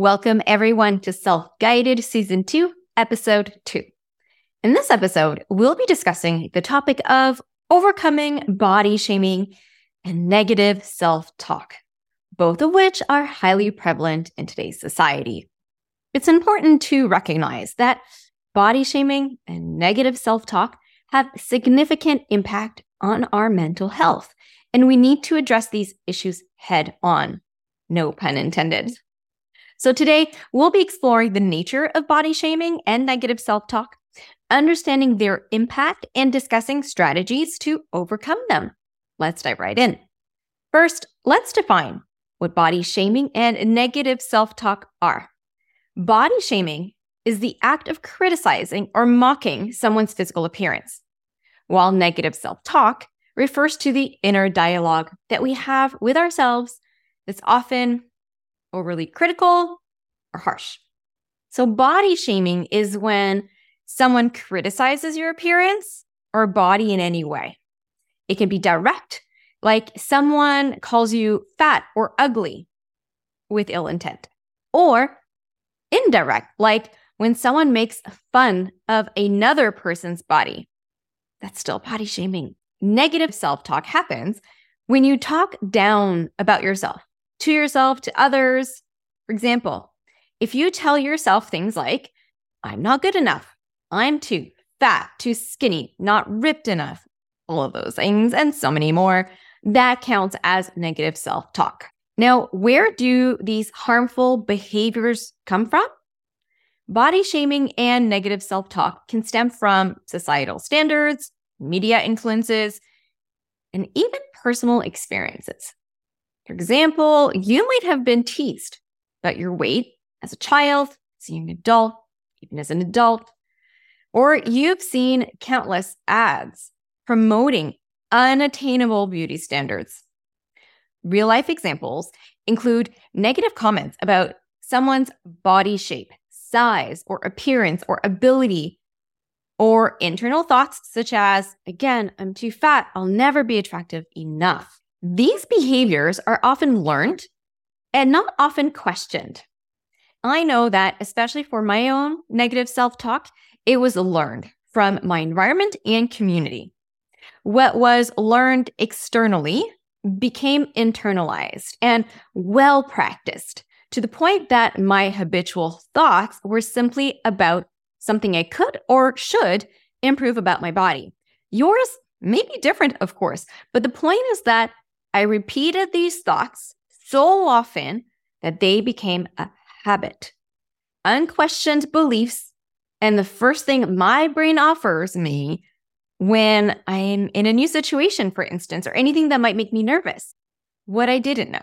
Welcome everyone to Self Guided Season 2, Episode 2. In this episode, we'll be discussing the topic of overcoming body shaming and negative self talk, both of which are highly prevalent in today's society. It's important to recognize that body shaming and negative self talk have significant impact on our mental health, and we need to address these issues head on. No pun intended. So today we'll be exploring the nature of body shaming and negative self talk, understanding their impact, and discussing strategies to overcome them. Let's dive right in. First, let's define what body shaming and negative self talk are. Body shaming is the act of criticizing or mocking someone's physical appearance, while negative self talk refers to the inner dialogue that we have with ourselves that's often overly critical, or harsh. So, body shaming is when someone criticizes your appearance or body in any way. It can be direct, like someone calls you fat or ugly with ill intent, or indirect, like when someone makes fun of another person's body. That's still body shaming. Negative self talk happens when you talk down about yourself to yourself, to others. For example, if you tell yourself things like, I'm not good enough, I'm too fat, too skinny, not ripped enough, all of those things, and so many more, that counts as negative self talk. Now, where do these harmful behaviors come from? Body shaming and negative self talk can stem from societal standards, media influences, and even personal experiences. For example, you might have been teased about your weight as a child, as a young adult, even as an adult, or you've seen countless ads promoting unattainable beauty standards. Real life examples include negative comments about someone's body shape, size, or appearance or ability, or internal thoughts such as, again, I'm too fat, I'll never be attractive enough. These behaviors are often learned and not often questioned. I know that, especially for my own negative self talk, it was learned from my environment and community. What was learned externally became internalized and well practiced to the point that my habitual thoughts were simply about something I could or should improve about my body. Yours may be different, of course, but the point is that I repeated these thoughts so often that they became a habit, unquestioned beliefs, and the first thing my brain offers me when I'm in a new situation, for instance, or anything that might make me nervous. What I didn't know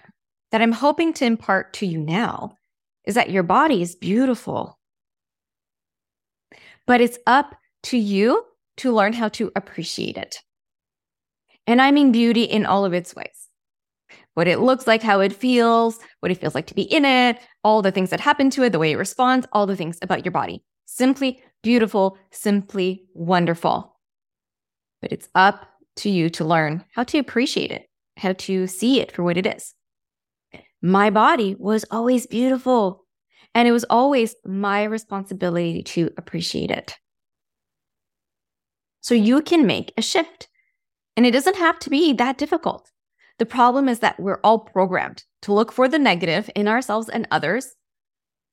that I'm hoping to impart to you now is that your body is beautiful. But it's up to you to learn how to appreciate it. And I mean beauty in all of its ways what it looks like, how it feels, what it feels like to be in it, all the things that happen to it, the way it responds, all the things about your body. Simply beautiful, simply wonderful. But it's up to you to learn how to appreciate it, how to see it for what it is. My body was always beautiful, and it was always my responsibility to appreciate it. So you can make a shift, and it doesn't have to be that difficult. The problem is that we're all programmed to look for the negative in ourselves and others.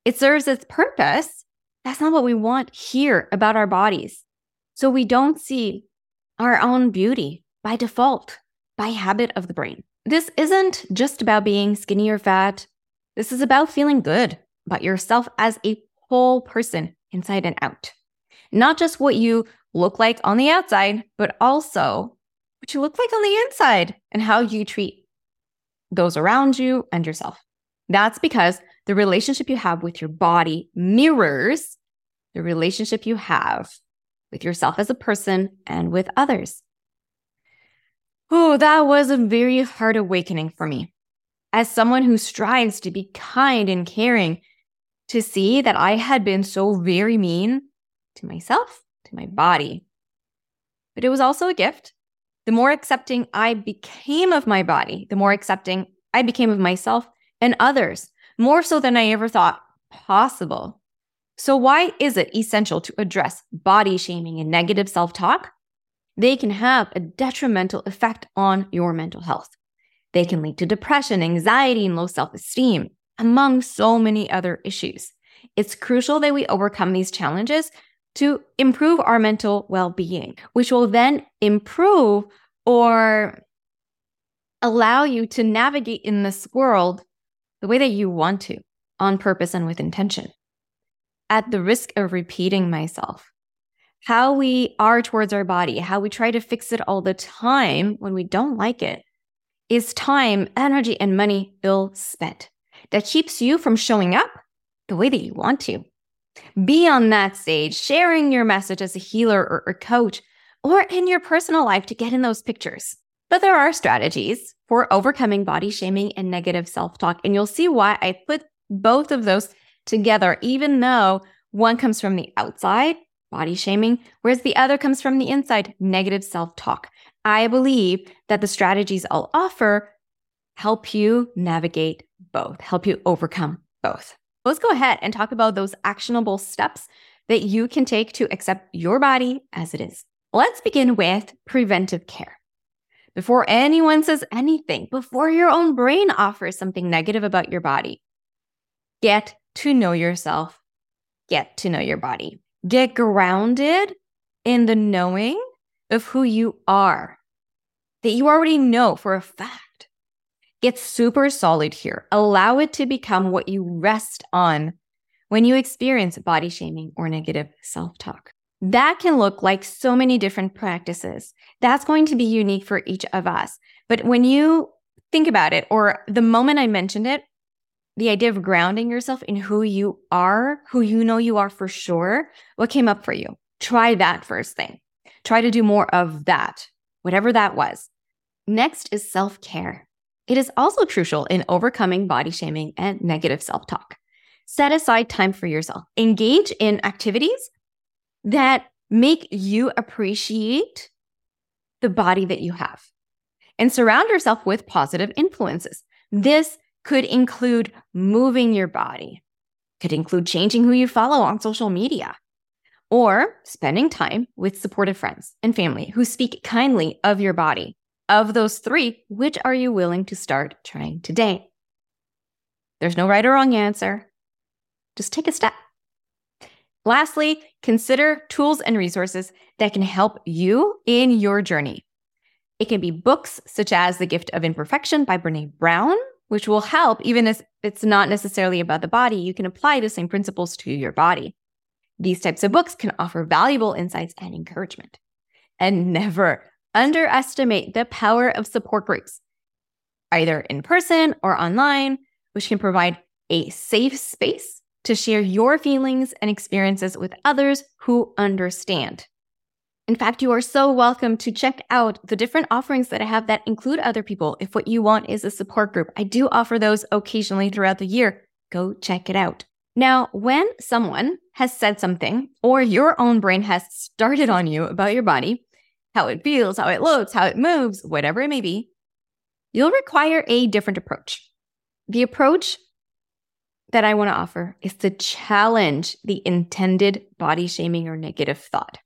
It serves its purpose. That's not what we want here about our bodies. So we don't see our own beauty by default, by habit of the brain. This isn't just about being skinny or fat. This is about feeling good about yourself as a whole person inside and out. Not just what you look like on the outside, but also what you look like on the inside and how you treat those around you and yourself. That's because the relationship you have with your body mirrors the relationship you have with yourself as a person and with others. Oh, that was a very hard awakening for me. As someone who strives to be kind and caring, to see that I had been so very mean to myself, to my body. But it was also a gift the more accepting I became of my body, the more accepting I became of myself and others, more so than I ever thought possible. So, why is it essential to address body shaming and negative self talk? They can have a detrimental effect on your mental health. They can lead to depression, anxiety, and low self esteem, among so many other issues. It's crucial that we overcome these challenges to improve our mental well being, which will then improve or allow you to navigate in this world the way that you want to, on purpose and with intention. At the risk of repeating myself, how we are towards our body, how we try to fix it all the time when we don't like it, is time, energy, and money ill spent that keeps you from showing up the way that you want to. Be on that stage, sharing your message as a healer or a coach, or in your personal life to get in those pictures. But there are strategies for overcoming body shaming and negative self talk. And you'll see why I put both of those together, even though one comes from the outside, body shaming, whereas the other comes from the inside, negative self talk. I believe that the strategies I'll offer help you navigate both, help you overcome both. Let's go ahead and talk about those actionable steps that you can take to accept your body as it is. Let's begin with preventive care. Before anyone says anything, before your own brain offers something negative about your body, get to know yourself, get to know your body, get grounded in the knowing of who you are that you already know for a fact. Get super solid here. Allow it to become what you rest on when you experience body shaming or negative self talk. That can look like so many different practices. That's going to be unique for each of us. But when you think about it, or the moment I mentioned it, the idea of grounding yourself in who you are, who you know you are for sure, what came up for you? Try that first thing. Try to do more of that, whatever that was. Next is self care. It is also crucial in overcoming body shaming and negative self talk. Set aside time for yourself. Engage in activities that make you appreciate the body that you have and surround yourself with positive influences. This could include moving your body, could include changing who you follow on social media, or spending time with supportive friends and family who speak kindly of your body. Of those three, which are you willing to start trying today? There's no right or wrong answer. Just take a step. Lastly, consider tools and resources that can help you in your journey. It can be books such as The Gift of Imperfection by Brene Brown, which will help even if it's not necessarily about the body. You can apply the same principles to your body. These types of books can offer valuable insights and encouragement. And never, underestimate the power of support groups, either in person or online, which can provide a safe space to share your feelings and experiences with others who understand. In fact, you are so welcome to check out the different offerings that I have that include other people. If what you want is a support group, I do offer those occasionally throughout the year. Go check it out. Now, when someone has said something or your own brain has started on you about your body, how it feels, how it looks, how it moves, whatever it may be, you'll require a different approach. The approach that I want to offer is to challenge the intended body shaming or negative thought.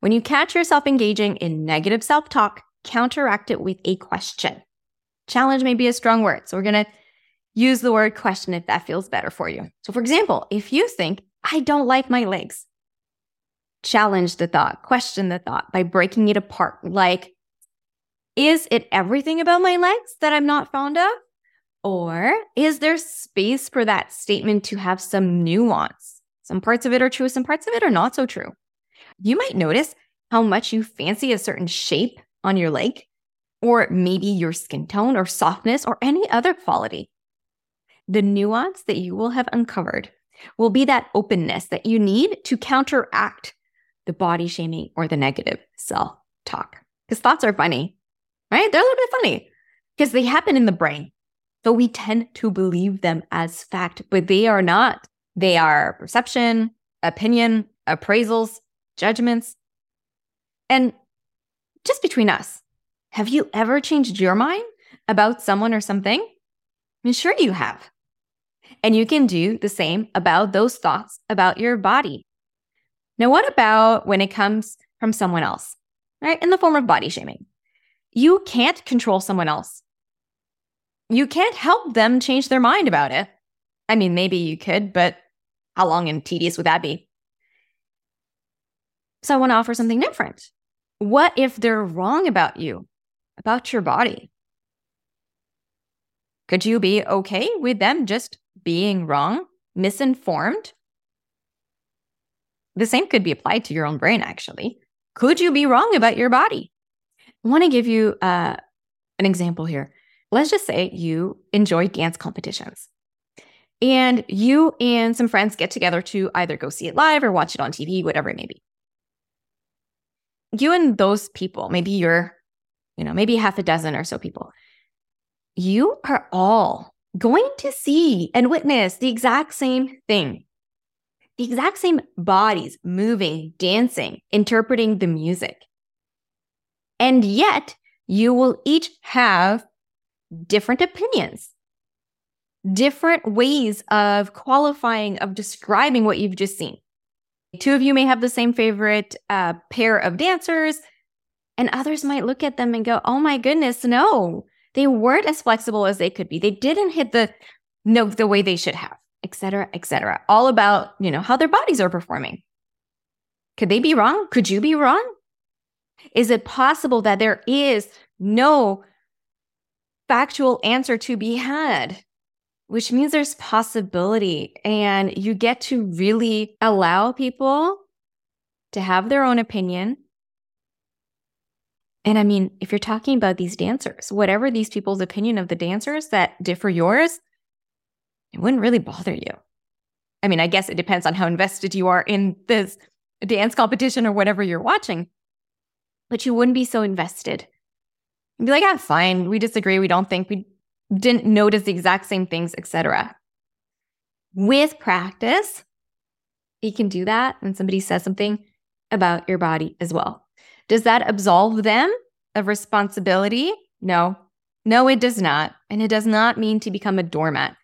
When you catch yourself engaging in negative self talk, counteract it with a question. Challenge may be a strong word, so we're going to use the word question if that feels better for you. So, for example, if you think, I don't like my legs, challenge the thought, question the thought by breaking it apart. Like, is it everything about my legs that I'm not fond of? Or is there space for that statement to have some nuance? Some parts of it are true, some parts of it are not so true. You might notice how much you fancy a certain shape on your leg, or maybe your skin tone or softness or any other quality. The nuance that you will have uncovered will be that openness that you need to counteract the body shaming or the negative self talk. Because thoughts are funny, right? They're a little bit funny because they happen in the brain. So we tend to believe them as fact, but they are not. They are perception, opinion, appraisals, judgments. And just between us, have you ever changed your mind about someone or something? I mean, sure you have. And you can do the same about those thoughts about your body. Now, what about when it comes from someone else, right? In the form of body shaming. You can't control someone else. You can't help them change their mind about it. I mean, maybe you could, but how long and tedious would that be? So I want to offer something different. What if they're wrong about you, about your body? Could you be okay with them just being wrong, misinformed? The same could be applied to your own brain, actually. Could you be wrong about your body? I want to give you uh, an example here. Let's just say you enjoy dance competitions and you and some friends get together to either go see it live or watch it on TV, whatever it may be. You and those people, maybe you're, you know, maybe half a dozen or so people, you are all going to see and witness the exact same thing. The exact same bodies moving, dancing, interpreting the music. And yet, you will each have different opinions, different ways of qualifying, of describing what you've just seen. Two of you may have the same favorite uh, pair of dancers, and others might look at them and go, oh my goodness, no, they weren't as flexible as they could be. They didn't hit the note the way they should have, et cetera, et cetera. All about, you know, how their bodies are performing. Could they be wrong? Could you be wrong? Is it possible that there is no factual answer to be had? Which means there's possibility, and you get to really allow people to have their own opinion and I mean, if you're talking about these dancers, whatever these people's opinion of the dancers that differ yours, it wouldn't really bother you. I mean, I guess it depends on how invested you are in this dance competition or whatever you're watching, but you wouldn't be so invested. You'd be like, ah, fine, we disagree, we don't think, we didn't notice the exact same things, etc. With practice, you can do that when somebody says something about your body as well. Does that absolve them of responsibility? No. No, it does not. And it does not mean to become a doormat.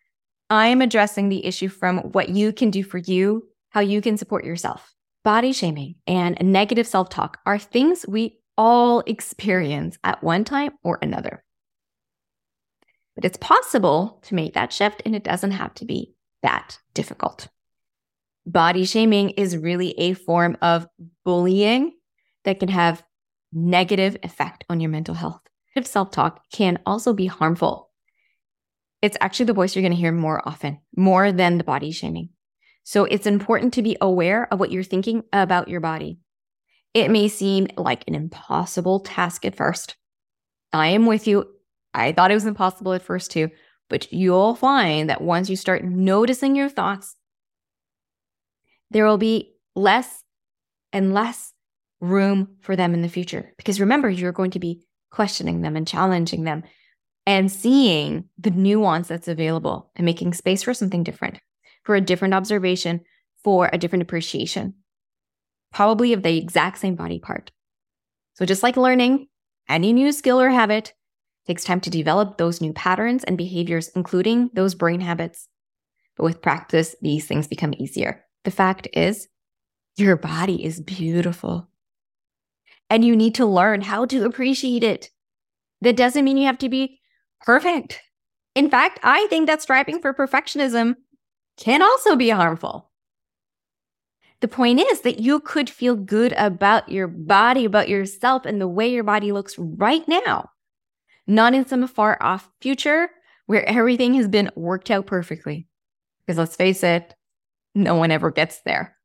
I am addressing the issue from what you can do for you, how you can support yourself. Body shaming and negative self talk are things we all experience at one time or another. But it's possible to make that shift, and it doesn't have to be that difficult. Body shaming is really a form of bullying that can have negative effect on your mental health. Negative self-talk can also be harmful. It's actually the voice you're going to hear more often, more than the body shaming. So it's important to be aware of what you're thinking about your body. It may seem like an impossible task at first. I am with you. I thought it was impossible at first too, but you'll find that once you start noticing your thoughts, there will be less and less room for them in the future. Because remember, you're going to be questioning them and challenging them and seeing the nuance that's available and making space for something different, for a different observation, for a different appreciation, probably of the exact same body part. So, just like learning any new skill or habit, takes time to develop those new patterns and behaviors, including those brain habits. But with practice, these things become easier. The fact is, your body is beautiful and you need to learn how to appreciate it. That doesn't mean you have to be perfect. In fact, I think that striving for perfectionism can also be harmful. The point is that you could feel good about your body, about yourself, and the way your body looks right now, not in some far off future where everything has been worked out perfectly. Because let's face it, no one ever gets there.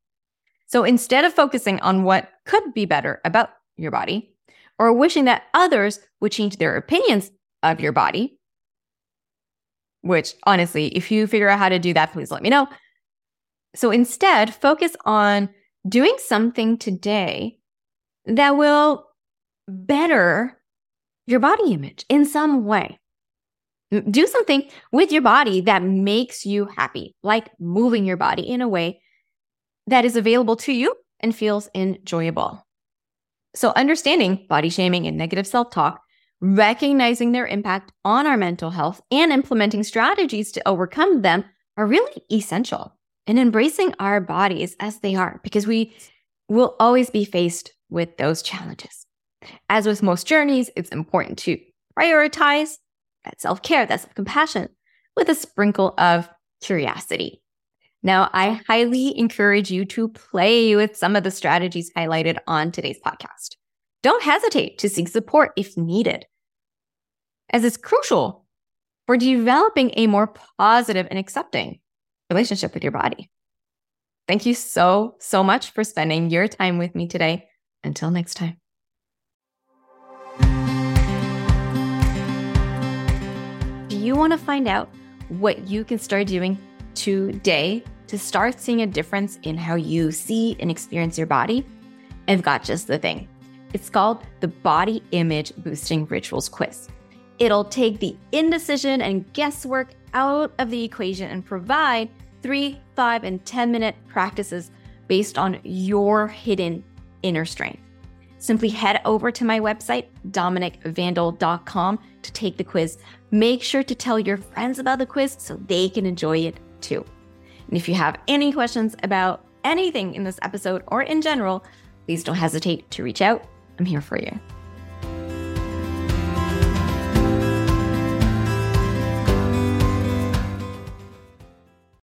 So instead of focusing on what could be better about your body, or wishing that others would change their opinions of your body. Which, honestly, if you figure out how to do that, please let me know. So instead, focus on doing something today that will better your body image in some way. Do something with your body that makes you happy, like moving your body in a way that is available to you and feels enjoyable. So, understanding body shaming and negative self talk, recognizing their impact on our mental health, and implementing strategies to overcome them are really essential in embracing our bodies as they are because we will always be faced with those challenges. As with most journeys, it's important to prioritize that self care, that self compassion with a sprinkle of curiosity. Now, I highly encourage you to play with some of the strategies highlighted on today's podcast. Don't hesitate to seek support if needed, as it's crucial for developing a more positive and accepting relationship with your body. Thank you so, so much for spending your time with me today. Until next time. Do you want to find out what you can start doing today to start seeing a difference in how you see and experience your body? I've got just the thing. It's called the Body Image Boosting Rituals Quiz. It'll take the indecision and guesswork out of the equation and provide three, five, and 10 minute practices based on your hidden inner strength. Simply head over to my website, dominiquevandal.com, to take the quiz. Make sure to tell your friends about the quiz so they can enjoy it too. And if you have any questions about anything in this episode or in general, please don't hesitate to reach out. I'm here for you.